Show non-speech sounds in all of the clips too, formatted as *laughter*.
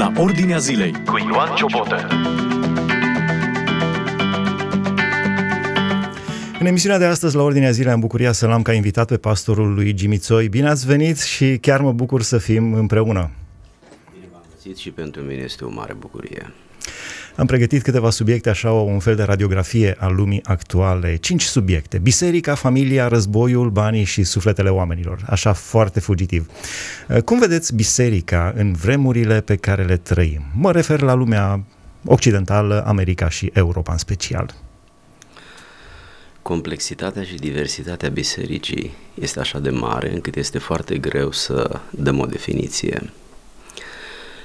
la Ordinea Zilei cu Ioan Ciobotă. În emisiunea de astăzi, la Ordinea Zilei, am bucuria să l-am ca invitat pe pastorul lui Gimițoi. Bine ați venit și chiar mă bucur să fim împreună. Bine v-am găsit și pentru mine este o mare bucurie. Am pregătit câteva subiecte, așa un fel de radiografie a lumii actuale. Cinci subiecte. Biserica, familia, războiul, banii și sufletele oamenilor. Așa foarte fugitiv. Cum vedeți biserica în vremurile pe care le trăim? Mă refer la lumea occidentală, America și Europa în special. Complexitatea și diversitatea bisericii este așa de mare încât este foarte greu să dăm o definiție.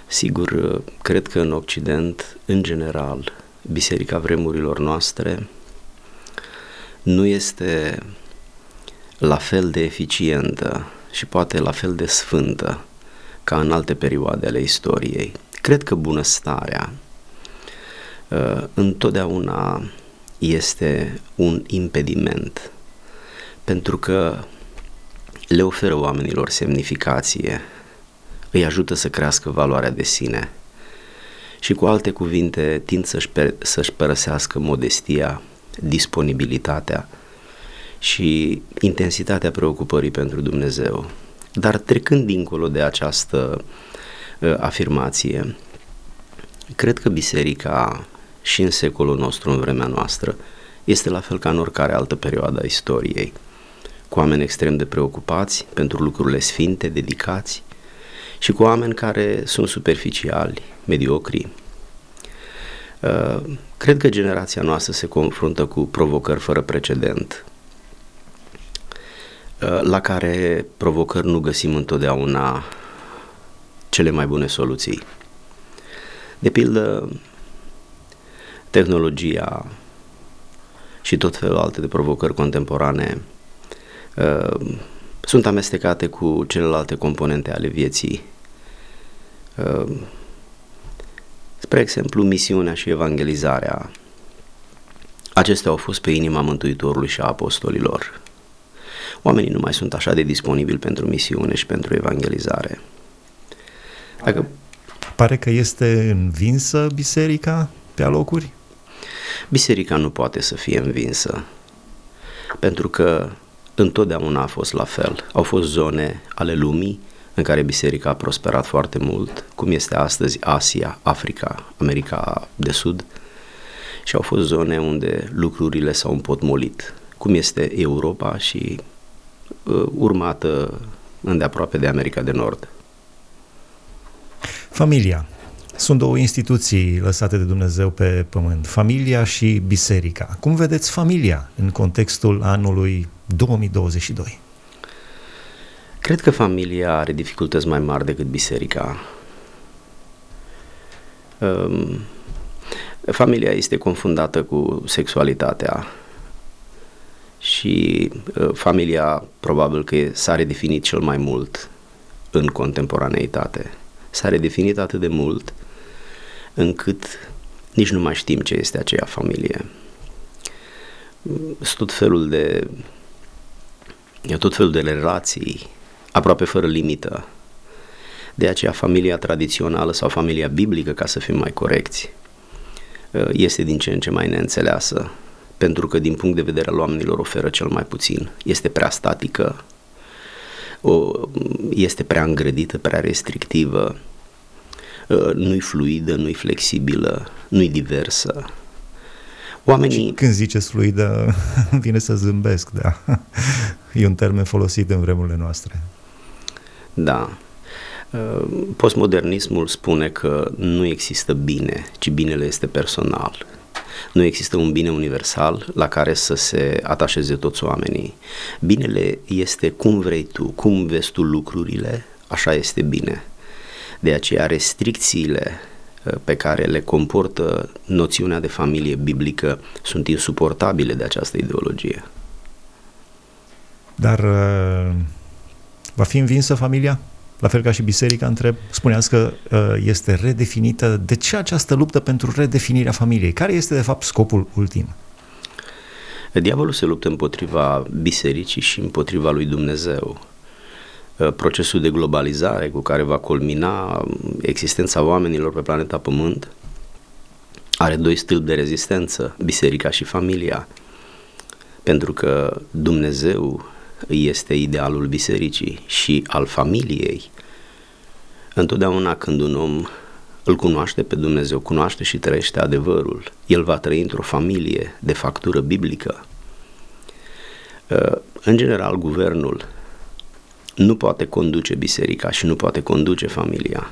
Sigur, cred că în Occident, în general, biserica vremurilor noastre nu este la fel de eficientă și poate la fel de sfântă ca în alte perioade ale istoriei. Cred că bunăstarea uh, întotdeauna este un impediment pentru că le oferă oamenilor semnificație, îi ajută să crească valoarea de sine și cu alte cuvinte tind să-și, per- să-și părăsească modestia, disponibilitatea și intensitatea preocupării pentru Dumnezeu. Dar trecând dincolo de această uh, afirmație, cred că biserica și în secolul nostru, în vremea noastră, este la fel ca în oricare altă perioadă a istoriei, cu oameni extrem de preocupați pentru lucrurile sfinte, dedicați, și cu oameni care sunt superficiali, mediocri. Uh, cred că generația noastră se confruntă cu provocări fără precedent, uh, la care provocări nu găsim întotdeauna cele mai bune soluții. De pildă, tehnologia și tot felul alte de provocări contemporane uh, sunt amestecate cu celelalte componente ale vieții. Uh, spre exemplu, misiunea și evangelizarea. Acestea au fost pe inima Mântuitorului și a apostolilor. Oamenii nu mai sunt așa de disponibili pentru misiune și pentru evangelizare. Dacă... Pare că este învinsă biserica pe alocuri? Biserica nu poate să fie învinsă, pentru că întotdeauna a fost la fel. Au fost zone ale lumii în care biserica a prosperat foarte mult, cum este astăzi Asia, Africa, America de Sud, și au fost zone unde lucrurile s-au împotmolit, cum este Europa și uh, urmată îndeaproape de America de Nord. Familia. Sunt două instituții lăsate de Dumnezeu pe pământ, familia și biserica. Cum vedeți familia în contextul anului 2022? Cred că familia are dificultăți mai mari decât biserica. Um, familia este confundată cu sexualitatea și uh, familia probabil că s-a redefinit cel mai mult în contemporaneitate. S-a redefinit atât de mult încât nici nu mai știm ce este aceea familie. Sunt tot felul de tot felul de relații aproape fără limită. De aceea familia tradițională sau familia biblică, ca să fim mai corecți, este din ce în ce mai neînțeleasă, pentru că din punct de vedere al oamenilor oferă cel mai puțin. Este prea statică, o, este prea îngrădită, prea restrictivă, nu-i fluidă, nu-i flexibilă, nu-i diversă. Oamenii... Când ziceți fluidă, *laughs* vine să zâmbesc, da. *laughs* E un termen folosit în vremurile noastre. Da. Postmodernismul spune că nu există bine, ci binele este personal. Nu există un bine universal la care să se atașeze toți oamenii. Binele este cum vrei tu, cum vezi tu lucrurile, așa este bine. De aceea restricțiile uh, pe care le comportă noțiunea de familie biblică sunt insuportabile de această ideologie. Dar uh, va fi învinsă familia? La fel ca și biserica, întreb, spuneați că uh, este redefinită. De ce această luptă pentru redefinirea familiei? Care este, de fapt, scopul ultim? Diavolul se luptă împotriva bisericii și împotriva lui Dumnezeu uh, procesul de globalizare cu care va culmina um, existența oamenilor pe planeta Pământ are doi stâlpi de rezistență, biserica și familia, pentru că Dumnezeu este idealul bisericii și al familiei. Întotdeauna când un om îl cunoaște pe Dumnezeu, cunoaște și trăiește adevărul, el va trăi într-o familie de factură biblică. Uh, în general, guvernul nu poate conduce biserica și nu poate conduce familia.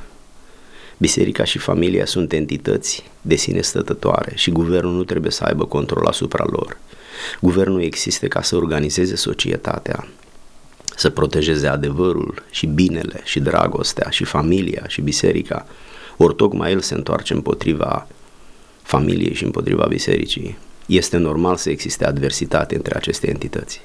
Biserica și familia sunt entități de sine stătătoare și guvernul nu trebuie să aibă control asupra lor. Guvernul există ca să organizeze societatea, să protejeze adevărul și binele și dragostea și familia și biserica, ori tocmai el se întoarce împotriva familiei și împotriva bisericii. Este normal să existe adversitate între aceste entități.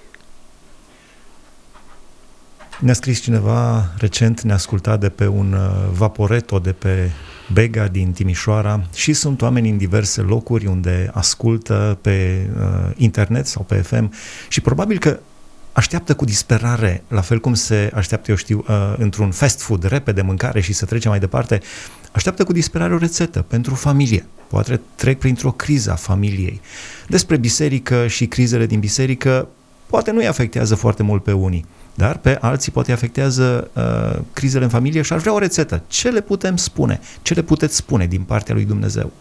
Ne-a scris cineva recent, ne-a ascultat de pe un uh, vaporeto de pe Bega din Timișoara și sunt oameni în diverse locuri unde ascultă pe uh, internet sau pe FM și probabil că așteaptă cu disperare, la fel cum se așteaptă, eu știu, uh, într-un fast food, repede mâncare și să trece mai departe, așteaptă cu disperare o rețetă pentru familie. Poate trec printr-o criză a familiei. Despre biserică și crizele din biserică, poate nu îi afectează foarte mult pe unii, dar pe alții poate afectează uh, crizele în familie și ar vrea o rețetă. Ce le putem spune? Ce le puteți spune din partea lui Dumnezeu?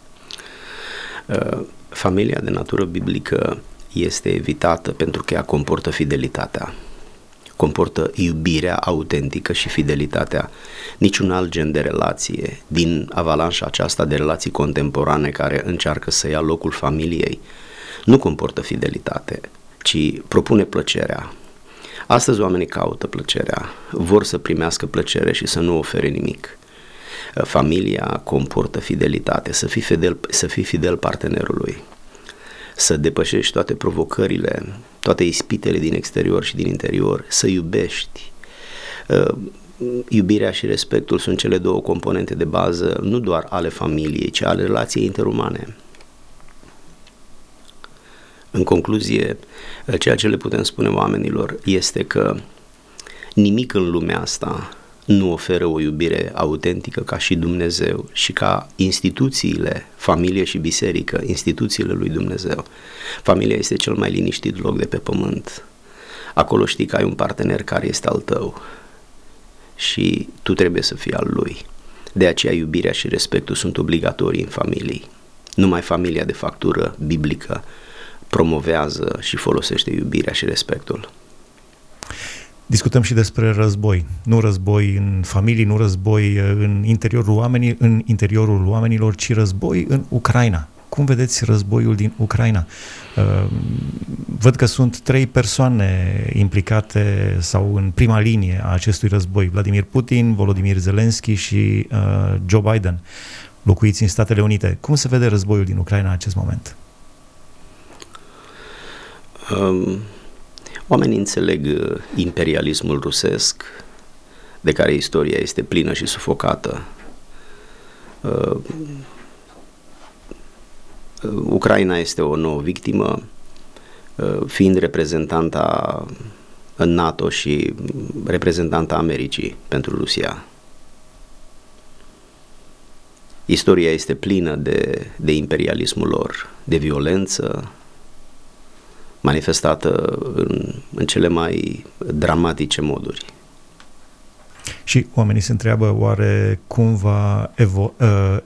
Uh, familia de natură biblică este evitată pentru că ea comportă fidelitatea comportă iubirea autentică și fidelitatea. Niciun alt gen de relație din avalanșa aceasta de relații contemporane care încearcă să ia locul familiei nu comportă fidelitate, ci propune plăcerea. Astăzi oamenii caută plăcerea, vor să primească plăcere și să nu ofere nimic. Familia comportă fidelitate, să fii fidel, să fii fidel partenerului să depășești toate provocările, toate ispitele din exterior și din interior, să iubești. Uh, iubirea și respectul sunt cele două componente de bază, nu doar ale familiei, ci ale relației interumane. În concluzie, uh, ceea ce le putem spune oamenilor este că nimic în lumea asta nu oferă o iubire autentică ca și Dumnezeu și ca instituțiile, familie și biserică, instituțiile lui Dumnezeu. Familia este cel mai liniștit loc de pe pământ. Acolo știi că ai un partener care este al tău și tu trebuie să fii al lui. De aceea iubirea și respectul sunt obligatorii în familie. Numai familia de factură biblică promovează și folosește iubirea și respectul. Discutăm și despre război. Nu război în familii, nu război uh, în interiorul, oamenii, în interiorul oamenilor, ci război în Ucraina. Cum vedeți războiul din Ucraina? Uh, văd că sunt trei persoane implicate sau în prima linie a acestui război. Vladimir Putin, Volodymyr Zelensky și uh, Joe Biden, locuiți în Statele Unite. Cum se vede războiul din Ucraina în acest moment? Um Oamenii înțeleg uh, imperialismul rusesc, de care istoria este plină și sufocată. Uh, uh, Ucraina este o nouă victimă, fiind reprezentanta în NATO și reprezentanta Americii pentru Rusia. Istoria este plină de, de imperialismul lor, de violență, manifestată în, în cele mai dramatice moduri. Și oamenii se întreabă oare cum va evo, uh,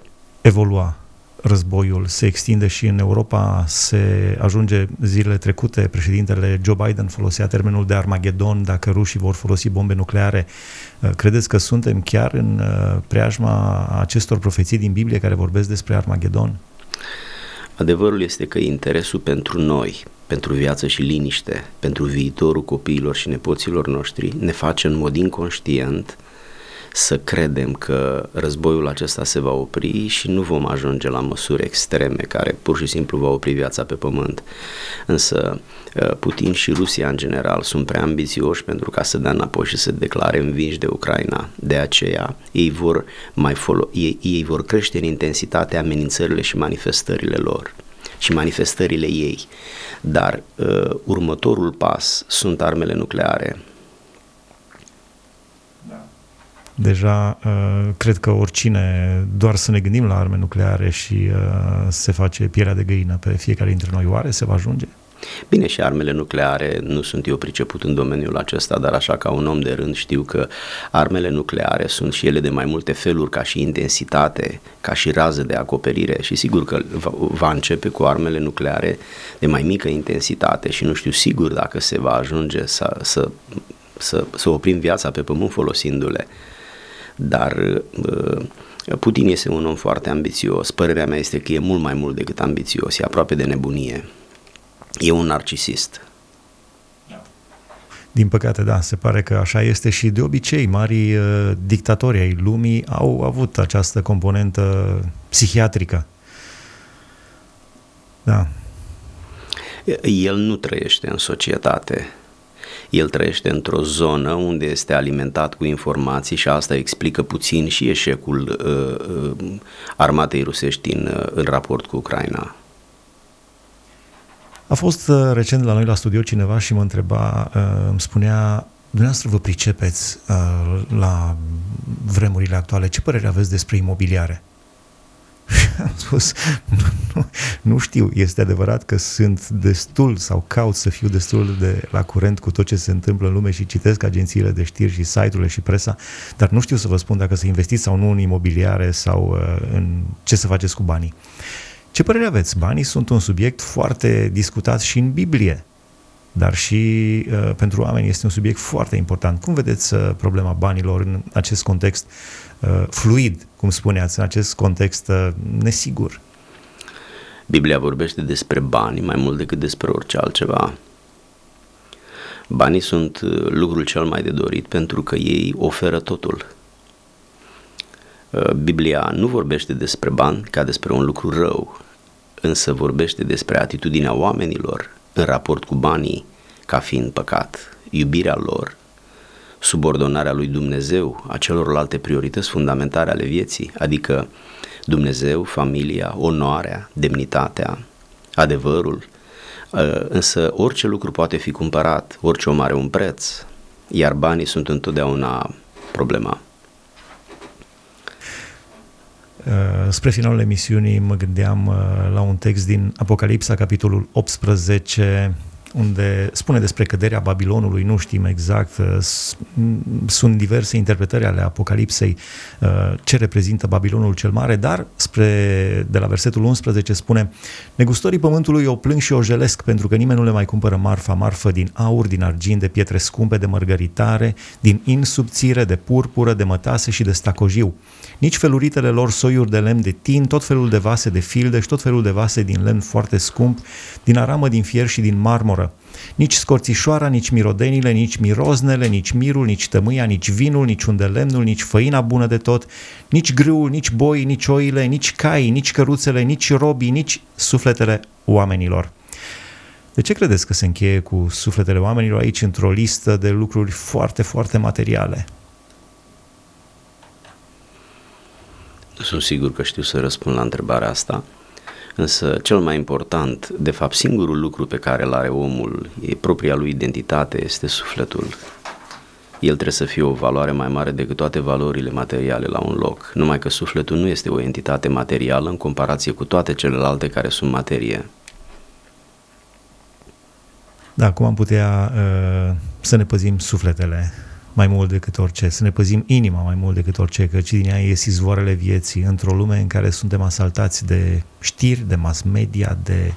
evolua războiul, se extinde și în Europa, se ajunge zilele trecute, președintele Joe Biden folosea termenul de Armagedon, dacă rușii vor folosi bombe nucleare. Uh, credeți că suntem chiar în uh, preajma acestor profeții din Biblie care vorbesc despre Armagedon? Adevărul este că interesul pentru noi, pentru viață și liniște, pentru viitorul copiilor și nepoților noștri, ne face în mod inconștient să credem că războiul acesta se va opri și nu vom ajunge la măsuri extreme care pur și simplu va opri viața pe pământ. Însă uh, Putin și Rusia în general sunt prea ambițioși pentru ca să dea înapoi și să declare învinși de Ucraina. De aceea ei vor, mai folo- ei, ei vor crește în intensitatea amenințările și manifestările lor și manifestările ei. Dar uh, următorul pas sunt armele nucleare deja uh, cred că oricine, doar să ne gândim la arme nucleare și uh, se face pielea de găină pe fiecare dintre noi, oare se va ajunge? Bine, și armele nucleare, nu sunt eu priceput în domeniul acesta, dar așa ca un om de rând știu că armele nucleare sunt și ele de mai multe feluri, ca și intensitate, ca și rază de acoperire și sigur că va începe cu armele nucleare de mai mică intensitate și nu știu sigur dacă se va ajunge să, să, să, să oprim viața pe pământ folosindu-le. Dar uh, Putin este un om foarte ambițios. Părerea mea este că e mult mai mult decât ambițios, e aproape de nebunie. E un narcisist. Din păcate, da, se pare că așa este și de obicei marii uh, dictatori ai lumii au avut această componentă psihiatrică. Da. El nu trăiește în societate. El trăiește într-o zonă unde este alimentat cu informații și asta explică puțin și eșecul uh, uh, armatei rusești în, uh, în raport cu Ucraina. A fost uh, recent la noi la studio cineva și mă întreba, uh, îmi spunea, dumneavoastră vă pricepeți uh, la vremurile actuale, ce părere aveți despre imobiliare? Și *laughs* am spus, nu, nu, nu știu, este adevărat că sunt destul sau caut să fiu destul de la curent cu tot ce se întâmplă în lume și citesc agențiile de știri și site-urile și presa, dar nu știu să vă spun dacă să investiți sau nu în imobiliare sau uh, în ce să faceți cu banii. Ce părere aveți? Banii sunt un subiect foarte discutat și în Biblie, dar și uh, pentru oameni este un subiect foarte important. Cum vedeți uh, problema banilor în acest context uh, fluid, cum spuneați, în acest context uh, nesigur? Biblia vorbește despre bani mai mult decât despre orice altceva. Banii sunt uh, lucrul cel mai de dorit pentru că ei oferă totul. Uh, Biblia nu vorbește despre bani ca despre un lucru rău, însă vorbește despre atitudinea oamenilor în raport cu banii ca fiind păcat, iubirea lor, subordonarea lui Dumnezeu a celorlalte priorități fundamentale ale vieții, adică Dumnezeu, familia, onoarea, demnitatea, adevărul, uh, însă orice lucru poate fi cumpărat, orice om are un preț, iar banii sunt întotdeauna problema. Uh, spre finalul emisiunii mă gândeam uh, la un text din Apocalipsa, capitolul 18, unde spune despre căderea Babilonului, nu știm exact, uh, sunt diverse interpretări ale Apocalipsei ce reprezintă Babilonul cel mare, dar spre, de la versetul 11 spune Negustorii pământului o plâng și o jelesc pentru că nimeni nu le mai cumpără marfa, marfă din aur, din argint, de pietre scumpe, de mărgăritare, din in subțire, de purpură, de mătase și de stacojiu nici feluritele lor soiuri de lemn de tin, tot felul de vase de filde și tot felul de vase din lemn foarte scump, din aramă, din fier și din marmură. Nici scorțișoara, nici mirodenile, nici miroznele, nici mirul, nici tămâia, nici vinul, nici unde lemnul, nici făina bună de tot, nici grâul, nici boi, nici oile, nici caii, nici căruțele, nici robii, nici sufletele oamenilor. De ce credeți că se încheie cu sufletele oamenilor aici într-o listă de lucruri foarte, foarte materiale? sunt sigur că știu să răspund la întrebarea asta, însă cel mai important, de fapt singurul lucru pe care îl are omul, e propria lui identitate, este sufletul. El trebuie să fie o valoare mai mare decât toate valorile materiale la un loc, numai că sufletul nu este o entitate materială în comparație cu toate celelalte care sunt materie. Da, cum am putea uh, să ne păzim sufletele mai mult decât orice, să ne păzim inima mai mult decât orice, căci din ea ies izvoarele vieții într-o lume în care suntem asaltați de știri, de mass media, de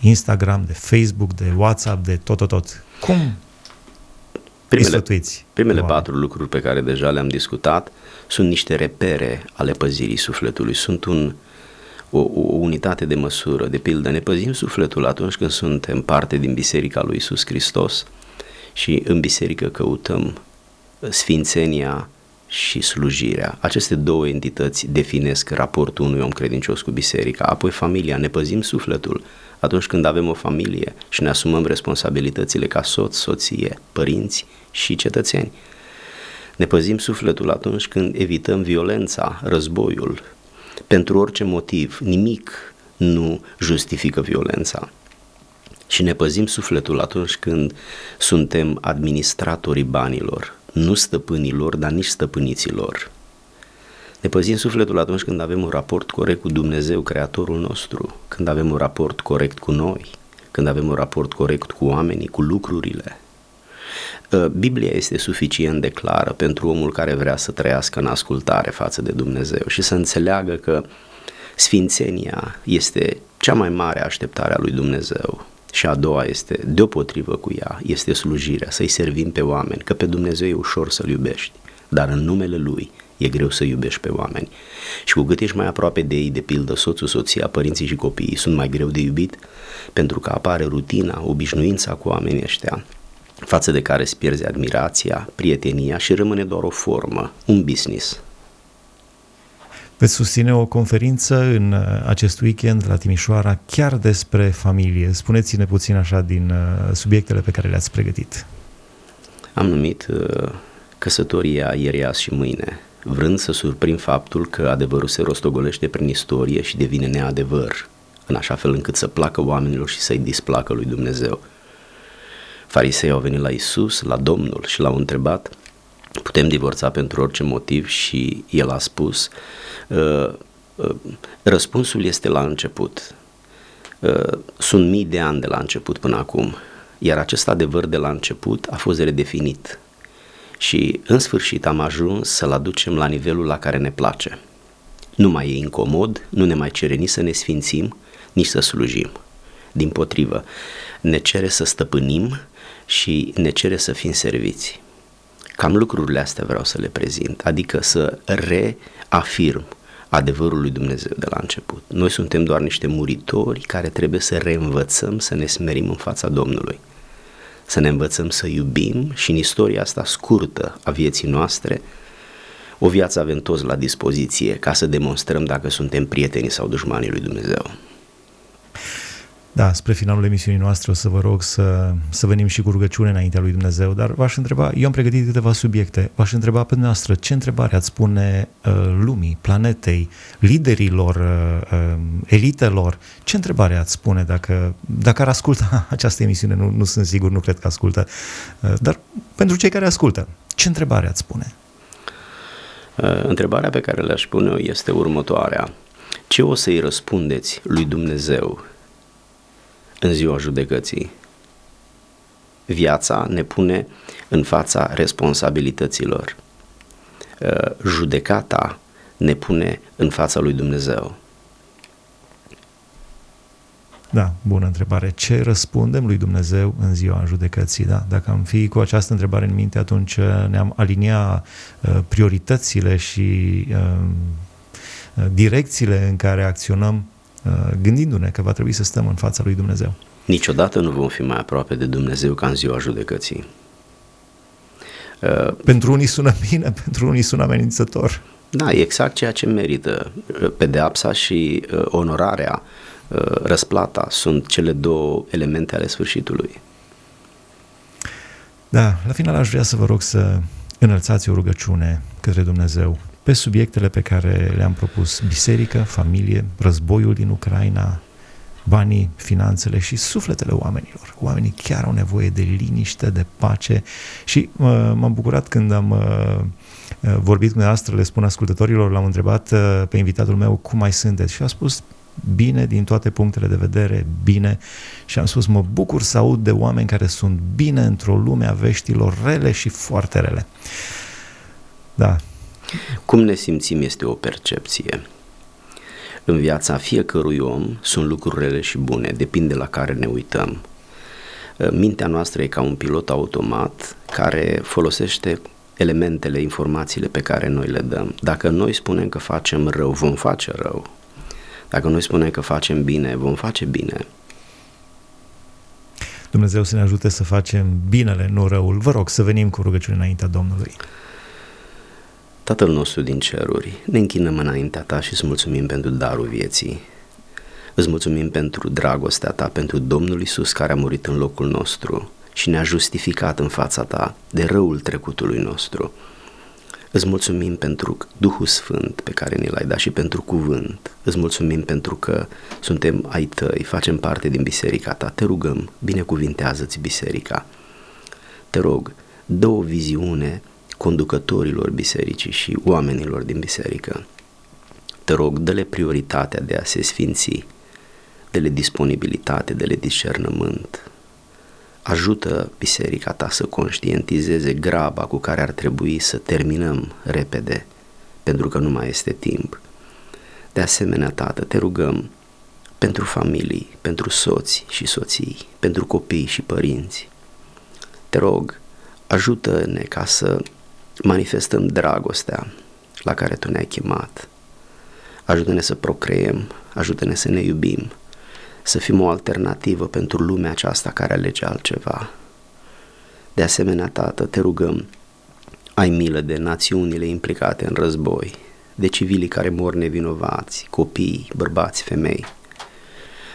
Instagram, de Facebook, de WhatsApp, de tot, tot, tot. Cum primele, primele patru lucruri pe care deja le-am discutat sunt niște repere ale păzirii sufletului, sunt un, o, o unitate de măsură. De pildă, ne păzim sufletul atunci când suntem parte din Biserica lui Isus Hristos și în biserică căutăm sfințenia și slujirea. Aceste două entități definesc raportul unui om credincios cu biserica. Apoi familia, ne păzim sufletul atunci când avem o familie și ne asumăm responsabilitățile ca soț, soție, părinți și cetățeni. Ne păzim sufletul atunci când evităm violența, războiul. Pentru orice motiv, nimic nu justifică violența. Și ne păzim sufletul atunci când suntem administratorii banilor, nu stăpânilor, dar nici stăpâniților. Ne păzim sufletul atunci când avem un raport corect cu Dumnezeu, Creatorul nostru, când avem un raport corect cu noi, când avem un raport corect cu oamenii, cu lucrurile. Ă, Biblia este suficient de clară pentru omul care vrea să trăiască în ascultare față de Dumnezeu și să înțeleagă că sfințenia este cea mai mare așteptare a lui Dumnezeu. Și a doua este, deopotrivă cu ea, este slujirea, să-i servim pe oameni, că pe Dumnezeu e ușor să-L iubești, dar în numele Lui e greu să iubești pe oameni. Și cu cât ești mai aproape de ei, de pildă soțul, soția, părinții și copiii sunt mai greu de iubit, pentru că apare rutina, obișnuința cu oamenii ăștia, față de care îți pierzi admirația, prietenia și rămâne doar o formă, un business. Veți susține o conferință în uh, acest weekend la Timișoara chiar despre familie. Spuneți-ne puțin așa din uh, subiectele pe care le-ați pregătit. Am numit uh, căsătoria ieri, azi și mâine, vrând să surprind faptul că adevărul se rostogolește prin istorie și devine neadevăr, în așa fel încât să placă oamenilor și să-i displacă lui Dumnezeu. Farisei au venit la Isus, la Domnul și l-au întrebat, putem divorța pentru orice motiv și el a spus, uh, uh, răspunsul este la început. Uh, sunt mii de ani de la început până acum, iar acest adevăr de la început a fost redefinit și în sfârșit am ajuns să-l aducem la nivelul la care ne place. Nu mai e incomod, nu ne mai cere nici să ne sfințim, nici să slujim. Din potrivă, ne cere să stăpânim și ne cere să fim serviți. Cam lucrurile astea vreau să le prezint, adică să reafirm adevărul lui Dumnezeu de la început. Noi suntem doar niște muritori care trebuie să reînvățăm să ne smerim în fața Domnului să ne învățăm să iubim și în istoria asta scurtă a vieții noastre, o viață avem toți la dispoziție ca să demonstrăm dacă suntem prietenii sau dușmanii lui Dumnezeu. Da, spre finalul emisiunii noastre o să vă rog să, să venim și cu rugăciune înaintea lui Dumnezeu, dar v-aș întreba, eu am pregătit câteva subiecte, v-aș întreba pe noastră ce întrebare ați spune uh, lumii, planetei, liderilor, uh, uh, elitelor, ce întrebare ați spune dacă, dacă ar asculta *laughs* această emisiune, nu, nu sunt sigur, nu cred că ascultă, uh, dar pentru cei care ascultă, ce întrebare ați spune? Uh, întrebarea pe care le-aș pune este următoarea. Ce o să-i răspundeți lui Dumnezeu în ziua judecății. Viața ne pune în fața responsabilităților. Uh, judecata ne pune în fața lui Dumnezeu. Da, bună întrebare. Ce răspundem lui Dumnezeu în ziua judecății? Da? Dacă am fi cu această întrebare în minte, atunci uh, ne-am alinia uh, prioritățile și direcțiile în care acționăm Uh, gândindu-ne că va trebui să stăm în fața lui Dumnezeu. Niciodată nu vom fi mai aproape de Dumnezeu ca în ziua judecății. Uh, pentru unii sună bine, *laughs* pentru unii sună amenințător. Da, e exact ceea ce merită. Uh, pedeapsa și onorarea, răsplata sunt cele două elemente ale sfârșitului. Da, la final aș vrea să vă rog să înălțați o rugăciune către Dumnezeu pe subiectele pe care le-am propus, biserică, familie, războiul din Ucraina, banii, finanțele și sufletele oamenilor. Oamenii chiar au nevoie de liniște, de pace și uh, m-am bucurat când am uh, vorbit cu dumneavoastră, le spun ascultătorilor, l-am întrebat uh, pe invitatul meu cum mai sunteți și a spus bine din toate punctele de vedere, bine și am spus mă bucur să aud de oameni care sunt bine într-o lume a veștilor rele și foarte rele. Da, cum ne simțim este o percepție. În viața fiecărui om sunt lucruri rele și bune, depinde la care ne uităm. Mintea noastră e ca un pilot automat care folosește elementele, informațiile pe care noi le dăm. Dacă noi spunem că facem rău, vom face rău. Dacă noi spunem că facem bine, vom face bine. Dumnezeu să ne ajute să facem binele, nu răul. Vă rog să venim cu rugăciune înaintea Domnului. Tatăl nostru din ceruri, ne închinăm înaintea ta și îți mulțumim pentru darul vieții. Îți mulțumim pentru dragostea ta, pentru Domnul Isus care a murit în locul nostru și ne-a justificat în fața ta de răul trecutului nostru. Îți mulțumim pentru Duhul Sfânt pe care ne l-ai dat și pentru cuvânt. Îți mulțumim pentru că suntem ai tăi, facem parte din biserica ta. Te rugăm, binecuvintează-ți biserica. Te rog, dă o viziune conducătorilor bisericii și oamenilor din biserică. Te rog, dă-le prioritatea de a se sfinți, dă-le disponibilitate, dă-le discernământ. Ajută biserica ta să conștientizeze graba cu care ar trebui să terminăm repede, pentru că nu mai este timp. De asemenea, Tată, te rugăm pentru familii, pentru soți și soții, pentru copii și părinți. Te rog, ajută-ne ca să manifestăm dragostea la care Tu ne-ai chemat. Ajută-ne să procreem, ajută-ne să ne iubim, să fim o alternativă pentru lumea aceasta care alege altceva. De asemenea, Tată, te rugăm, ai milă de națiunile implicate în război, de civilii care mor nevinovați, copii, bărbați, femei.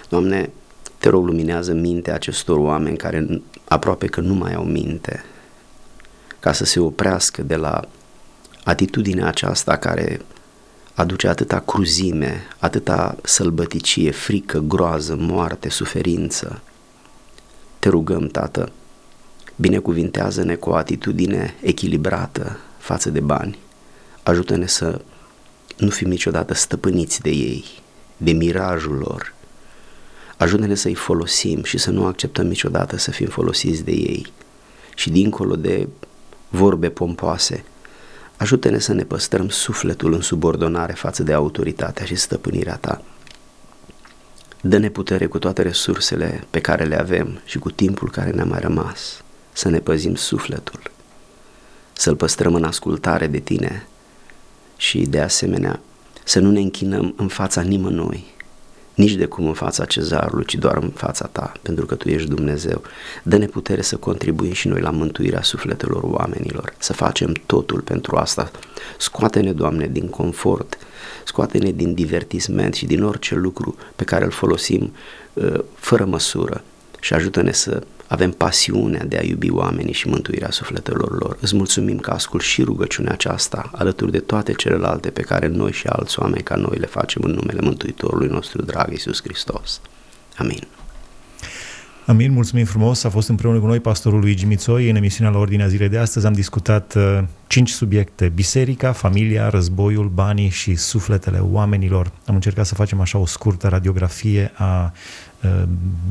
Doamne, te rog, luminează mintea acestor oameni care aproape că nu mai au minte, ca să se oprească de la atitudinea aceasta care aduce atâta cruzime, atâta sălbăticie, frică, groază, moarte, suferință. Te rugăm, Tată, binecuvintează-ne cu o atitudine echilibrată față de bani. Ajută-ne să nu fim niciodată stăpâniți de ei, de mirajul lor. Ajută-ne să-i folosim și să nu acceptăm niciodată să fim folosiți de ei. Și dincolo de vorbe pompoase, ajută-ne să ne păstrăm sufletul în subordonare față de autoritatea și stăpânirea ta. Dă-ne putere cu toate resursele pe care le avem și cu timpul care ne-a mai rămas, să ne păzim sufletul, să-l păstrăm în ascultare de tine și, de asemenea, să nu ne închinăm în fața nimănui, nici de cum în fața cezarului, ci doar în fața ta, pentru că tu ești Dumnezeu. Dă-ne putere să contribuim și noi la mântuirea sufletelor oamenilor, să facem totul pentru asta. Scoate-ne, Doamne, din confort, scoate-ne din divertisment și din orice lucru pe care îl folosim uh, fără măsură și ajută-ne să avem pasiunea de a iubi oamenii și mântuirea sufletelor lor. Îți mulțumim că ascult și rugăciunea aceasta alături de toate celelalte pe care noi și alți oameni ca noi le facem în numele Mântuitorului nostru drag Iisus Hristos. Amin. Amin, mulțumim frumos. A fost împreună cu noi pastorul Luigi Mițoi în emisiunea la Ordinea Zilei de astăzi. Am discutat uh, cinci subiecte. Biserica, familia, războiul, banii și sufletele oamenilor. Am încercat să facem așa o scurtă radiografie a uh,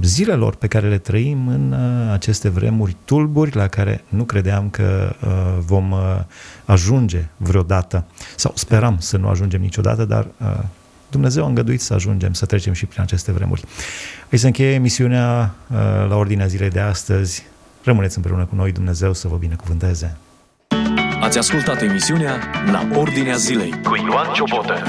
zilelor pe care le trăim în uh, aceste vremuri tulburi la care nu credeam că uh, vom uh, ajunge vreodată sau speram să nu ajungem niciodată, dar uh, Dumnezeu a îngăduit să ajungem, să trecem și prin aceste vremuri. Îi se încheie emisiunea uh, la ordinea zilei de astăzi. Rămâneți împreună cu noi, Dumnezeu să vă binecuvânteze. Ați ascultat emisiunea La Ordinea Zilei cu Ioan Ciobotă.